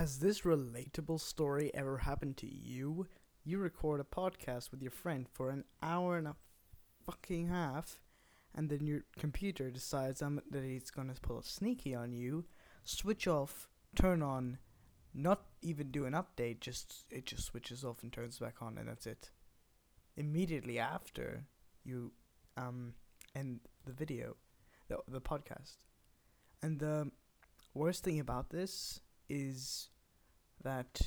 Has this relatable story ever happened to you? You record a podcast with your friend for an hour and a fucking half, and then your computer decides um, that it's gonna pull a sneaky on you, switch off, turn on, not even do an update, just it just switches off and turns back on, and that's it. Immediately after you um end the video, the the podcast, and the worst thing about this is that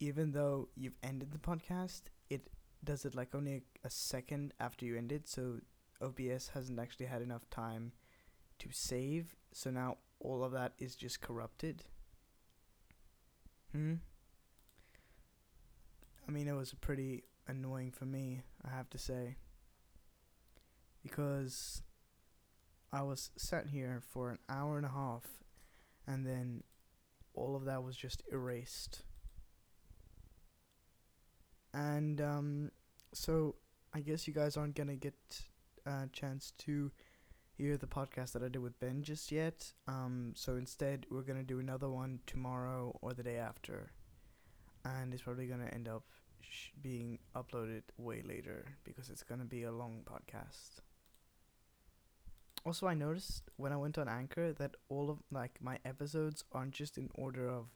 even though you've ended the podcast, it does it like only a, a second after you end it, so OBS hasn't actually had enough time to save, so now all of that is just corrupted. Hmm. I mean, it was pretty annoying for me, I have to say, because I was sat here for an hour and a half, and then all of that was just erased. And um, so I guess you guys aren't gonna get a chance to hear the podcast that I did with Ben just yet. Um, so instead, we're gonna do another one tomorrow or the day after, and it's probably gonna end up sh- being uploaded way later because it's gonna be a long podcast. Also, I noticed when I went on Anchor that all of like my episodes aren't just in order of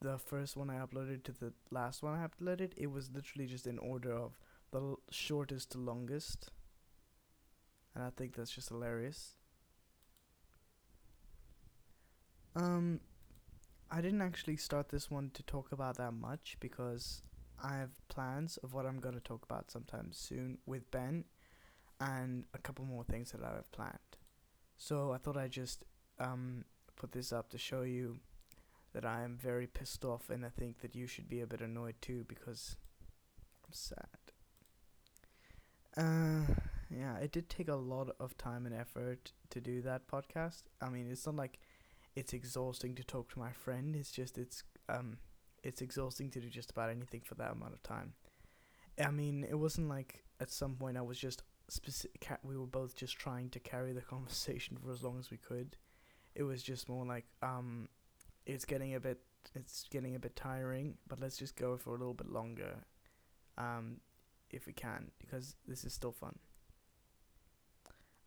the first one I uploaded to the last one I uploaded. It was literally just in order of the l- shortest to longest, and I think that's just hilarious. Um, I didn't actually start this one to talk about that much because I have plans of what I'm gonna talk about sometime soon with Ben and a couple more things that I have planned. So I thought I'd just um, put this up to show you that I am very pissed off, and I think that you should be a bit annoyed too because I'm sad. Uh, yeah, it did take a lot of time and effort to do that podcast. I mean, it's not like it's exhausting to talk to my friend. It's just it's um it's exhausting to do just about anything for that amount of time. I mean, it wasn't like at some point I was just specific. We were both just trying to carry the conversation for as long as we could. It was just more like um, it's getting a bit it's getting a bit tiring, but let's just go for a little bit longer, um, if we can, because this is still fun.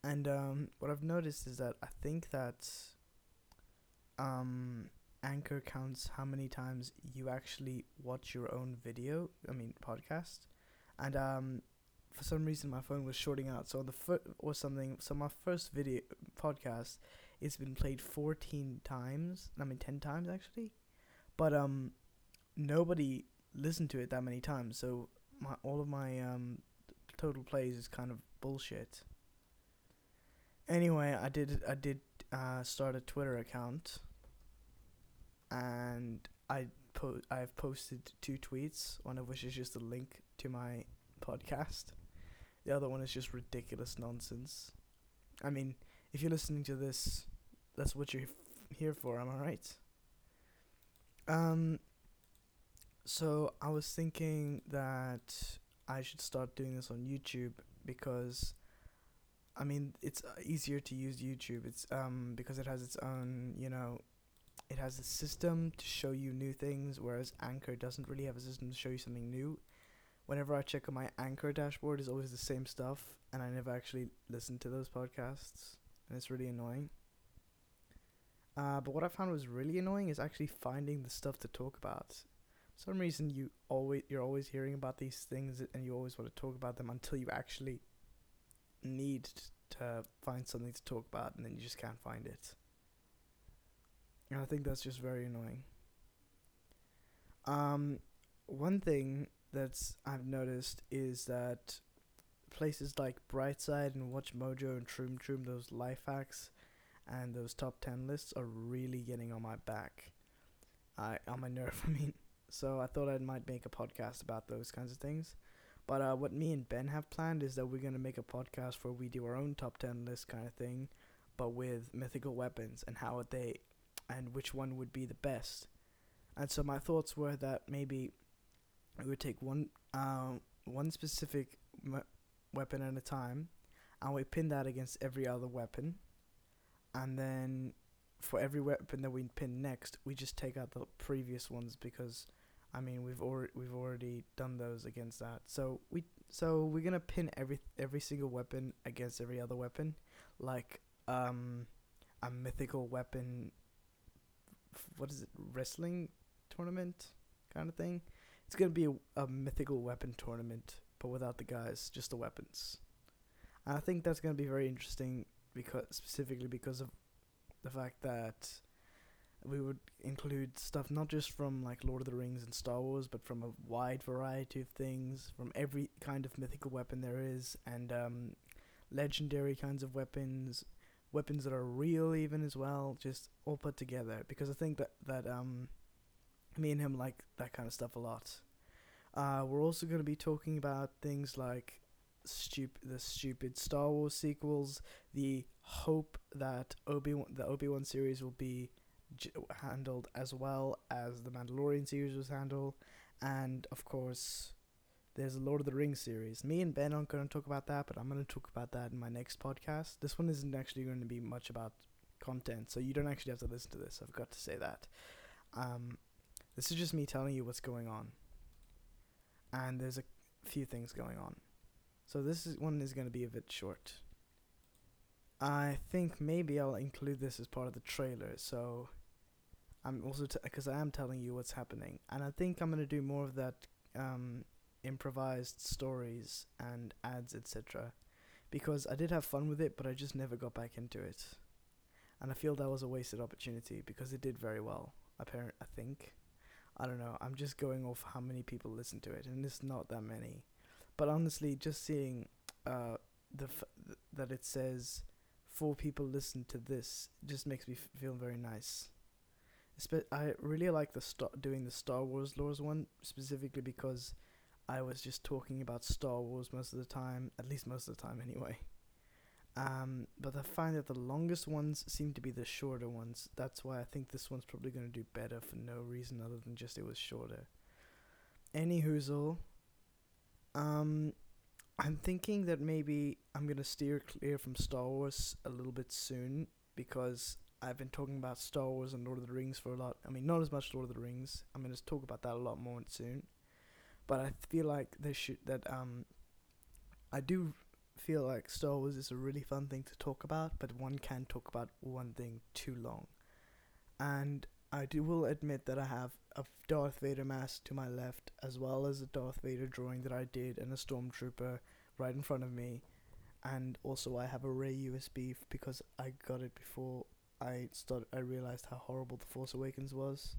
And um, what I've noticed is that I think that um, Anchor counts how many times you actually watch your own video. I mean podcast, and um, for some reason my phone was shorting out. So the fir- or something. So my first video podcast, it's been played fourteen times. I mean ten times actually, but um, nobody listened to it that many times. So my all of my um total plays is kind of bullshit. Anyway, I did I did uh, start a Twitter account, and I po- I've posted two tweets. One of which is just a link to my podcast. The other one is just ridiculous nonsense. I mean, if you're listening to this, that's what you're here for. Am I right? Um. So I was thinking that I should start doing this on YouTube because, I mean, it's uh, easier to use YouTube. It's um because it has its own, you know, it has a system to show you new things, whereas Anchor doesn't really have a system to show you something new. Whenever I check on my Anchor dashboard, it's always the same stuff, and I never actually listen to those podcasts, and it's really annoying. Uh, but what I found was really annoying is actually finding the stuff to talk about. For some reason, you always you're always hearing about these things, and you always want to talk about them until you actually need to find something to talk about, and then you just can't find it. And I think that's just very annoying. Um, one thing that's I've noticed is that places like Brightside and WatchMojo and Troom Troom, those life hacks and those top ten lists are really getting on my back. I on my nerve, I mean. So I thought I might make a podcast about those kinds of things. But uh, what me and Ben have planned is that we're gonna make a podcast where we do our own top ten list kind of thing, but with mythical weapons and how they and which one would be the best. And so my thoughts were that maybe we would take one um one specific me- weapon at a time, and we pin that against every other weapon, and then for every weapon that we pin next, we just take out the previous ones because, I mean, we've already we've already done those against that. So we so we're gonna pin every every single weapon against every other weapon, like um, a mythical weapon. What is it? Wrestling tournament kind of thing. It's gonna be a, a mythical weapon tournament, but without the guys, just the weapons. And I think that's gonna be very interesting because specifically because of the fact that we would include stuff not just from like Lord of the Rings and Star Wars, but from a wide variety of things, from every kind of mythical weapon there is, and um, legendary kinds of weapons, weapons that are real even as well, just all put together. Because I think that that um, me and him like that kind of stuff a lot. Uh, we're also going to be talking about things like stupid the stupid Star Wars sequels, the hope that Obi the Obi Wan series will be j- handled as well as the Mandalorian series was handled, and of course, there's a Lord of the Rings series. Me and Ben aren't going to talk about that, but I'm going to talk about that in my next podcast. This one isn't actually going to be much about content, so you don't actually have to listen to this. I've got to say that. Um, this is just me telling you what's going on, and there's a few things going on. So this is one is going to be a bit short. I think maybe I'll include this as part of the trailer. So I'm also because I am telling you what's happening, and I think I'm gonna do more of that um, improvised stories and ads, etc. Because I did have fun with it, but I just never got back into it, and I feel that was a wasted opportunity because it did very well. Apparent, I think. I don't know. I'm just going off how many people listen to it, and it's not that many. But honestly, just seeing uh, the f- th- that it says four people listen to this just makes me f- feel very nice. Espe- I really like the star- doing the Star Wars lores one specifically because I was just talking about Star Wars most of the time, at least most of the time anyway. Um, but I find that the longest ones seem to be the shorter ones. That's why I think this one's probably going to do better for no reason other than just it was shorter. Any hoozle. Um, I'm thinking that maybe I'm gonna steer clear from Star Wars a little bit soon because I've been talking about Star Wars and Lord of the Rings for a lot. I mean, not as much Lord of the Rings. I'm gonna talk about that a lot more soon. But I feel like they should that um. I do feel like Star Wars is a really fun thing to talk about, but one can't talk about one thing too long. And I do will admit that I have a Darth Vader mask to my left, as well as a Darth Vader drawing that I did and a stormtrooper right in front of me, and also I have a Rey USB because I got it before I started. I realized how horrible the Force Awakens was.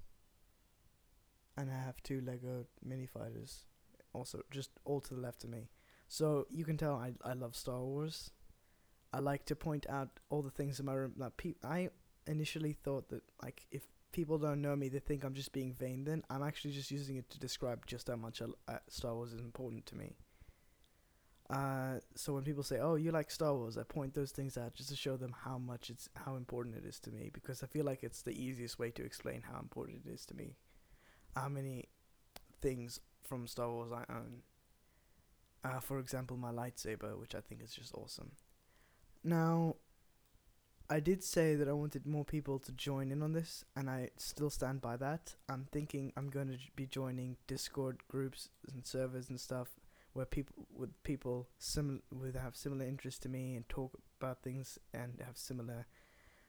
And I have two Lego mini fighters, also just all to the left of me. So you can tell I I love Star Wars. I like to point out all the things in my room that pe- I initially thought that like if people don't know me, they think I'm just being vain. Then I'm actually just using it to describe just how much I, uh, Star Wars is important to me. Uh, so when people say, "Oh, you like Star Wars," I point those things out just to show them how much it's how important it is to me because I feel like it's the easiest way to explain how important it is to me. How many things from Star Wars I own. Uh, for example, my lightsaber, which I think is just awesome. Now, I did say that I wanted more people to join in on this, and I still stand by that. I'm thinking I'm going to be joining Discord groups and servers and stuff where people with people similar with have similar interests to me and talk about things and have similar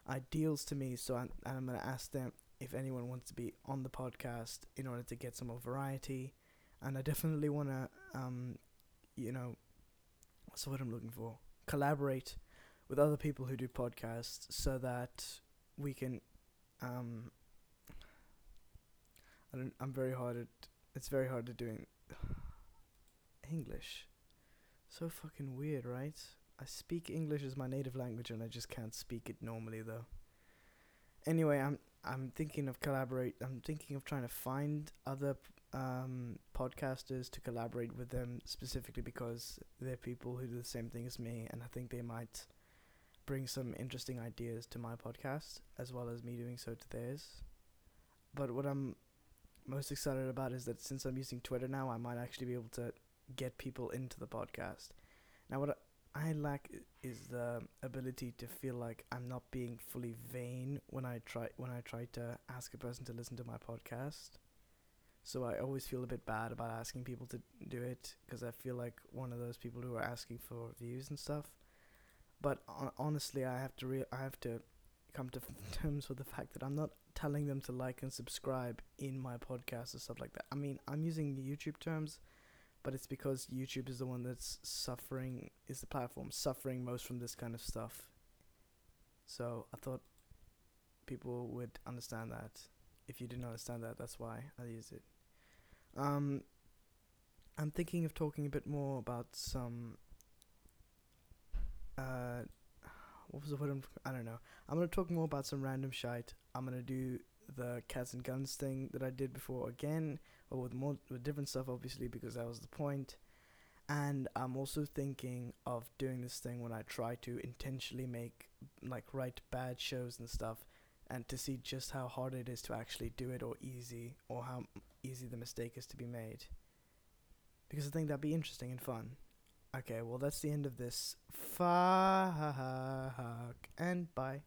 ideals to me. So I'm, I'm going to ask them if anyone wants to be on the podcast in order to get some more variety. And I definitely want to, um, you know, what's the word I'm looking for? Collaborate with other people who do podcasts so that we can um I don't I'm very hard at it's very hard to doing English. So fucking weird, right? I speak English as my native language and I just can't speak it normally though. Anyway, I'm I'm thinking of collaborate I'm thinking of trying to find other p- um podcasters to collaborate with them specifically because they're people who do the same thing as me and I think they might bring some interesting ideas to my podcast as well as me doing so to theirs. But what I'm most excited about is that since I'm using Twitter now, I might actually be able to get people into the podcast. Now, what I, lack is the ability to feel like I'm not being fully vain when I try when I try to ask a person to listen to my podcast. So I always feel a bit bad about asking people to do it because I feel like one of those people who are asking for views and stuff. But hon- honestly, I have to re- I have to come to terms with the fact that I'm not telling them to like and subscribe in my podcast or stuff like that. I mean, I'm using YouTube terms, but it's because YouTube is the one that's suffering, is the platform suffering most from this kind of stuff. So I thought people would understand that. If you didn't understand that, that's why I use it. Um, I'm thinking of talking a bit more about some. Uh, what was the word? I'm, I don't know. I'm gonna talk more about some random shite. I'm gonna do the cats and guns thing that I did before again, or with more with different stuff, obviously, because that was the point. And I'm also thinking of doing this thing when I try to intentionally make like write bad shows and stuff, and to see just how hard it is to actually do it, or easy, or how easy the mistake is to be made. Because I think that'd be interesting and fun. Okay, well that's the end of this. Fuck and bye.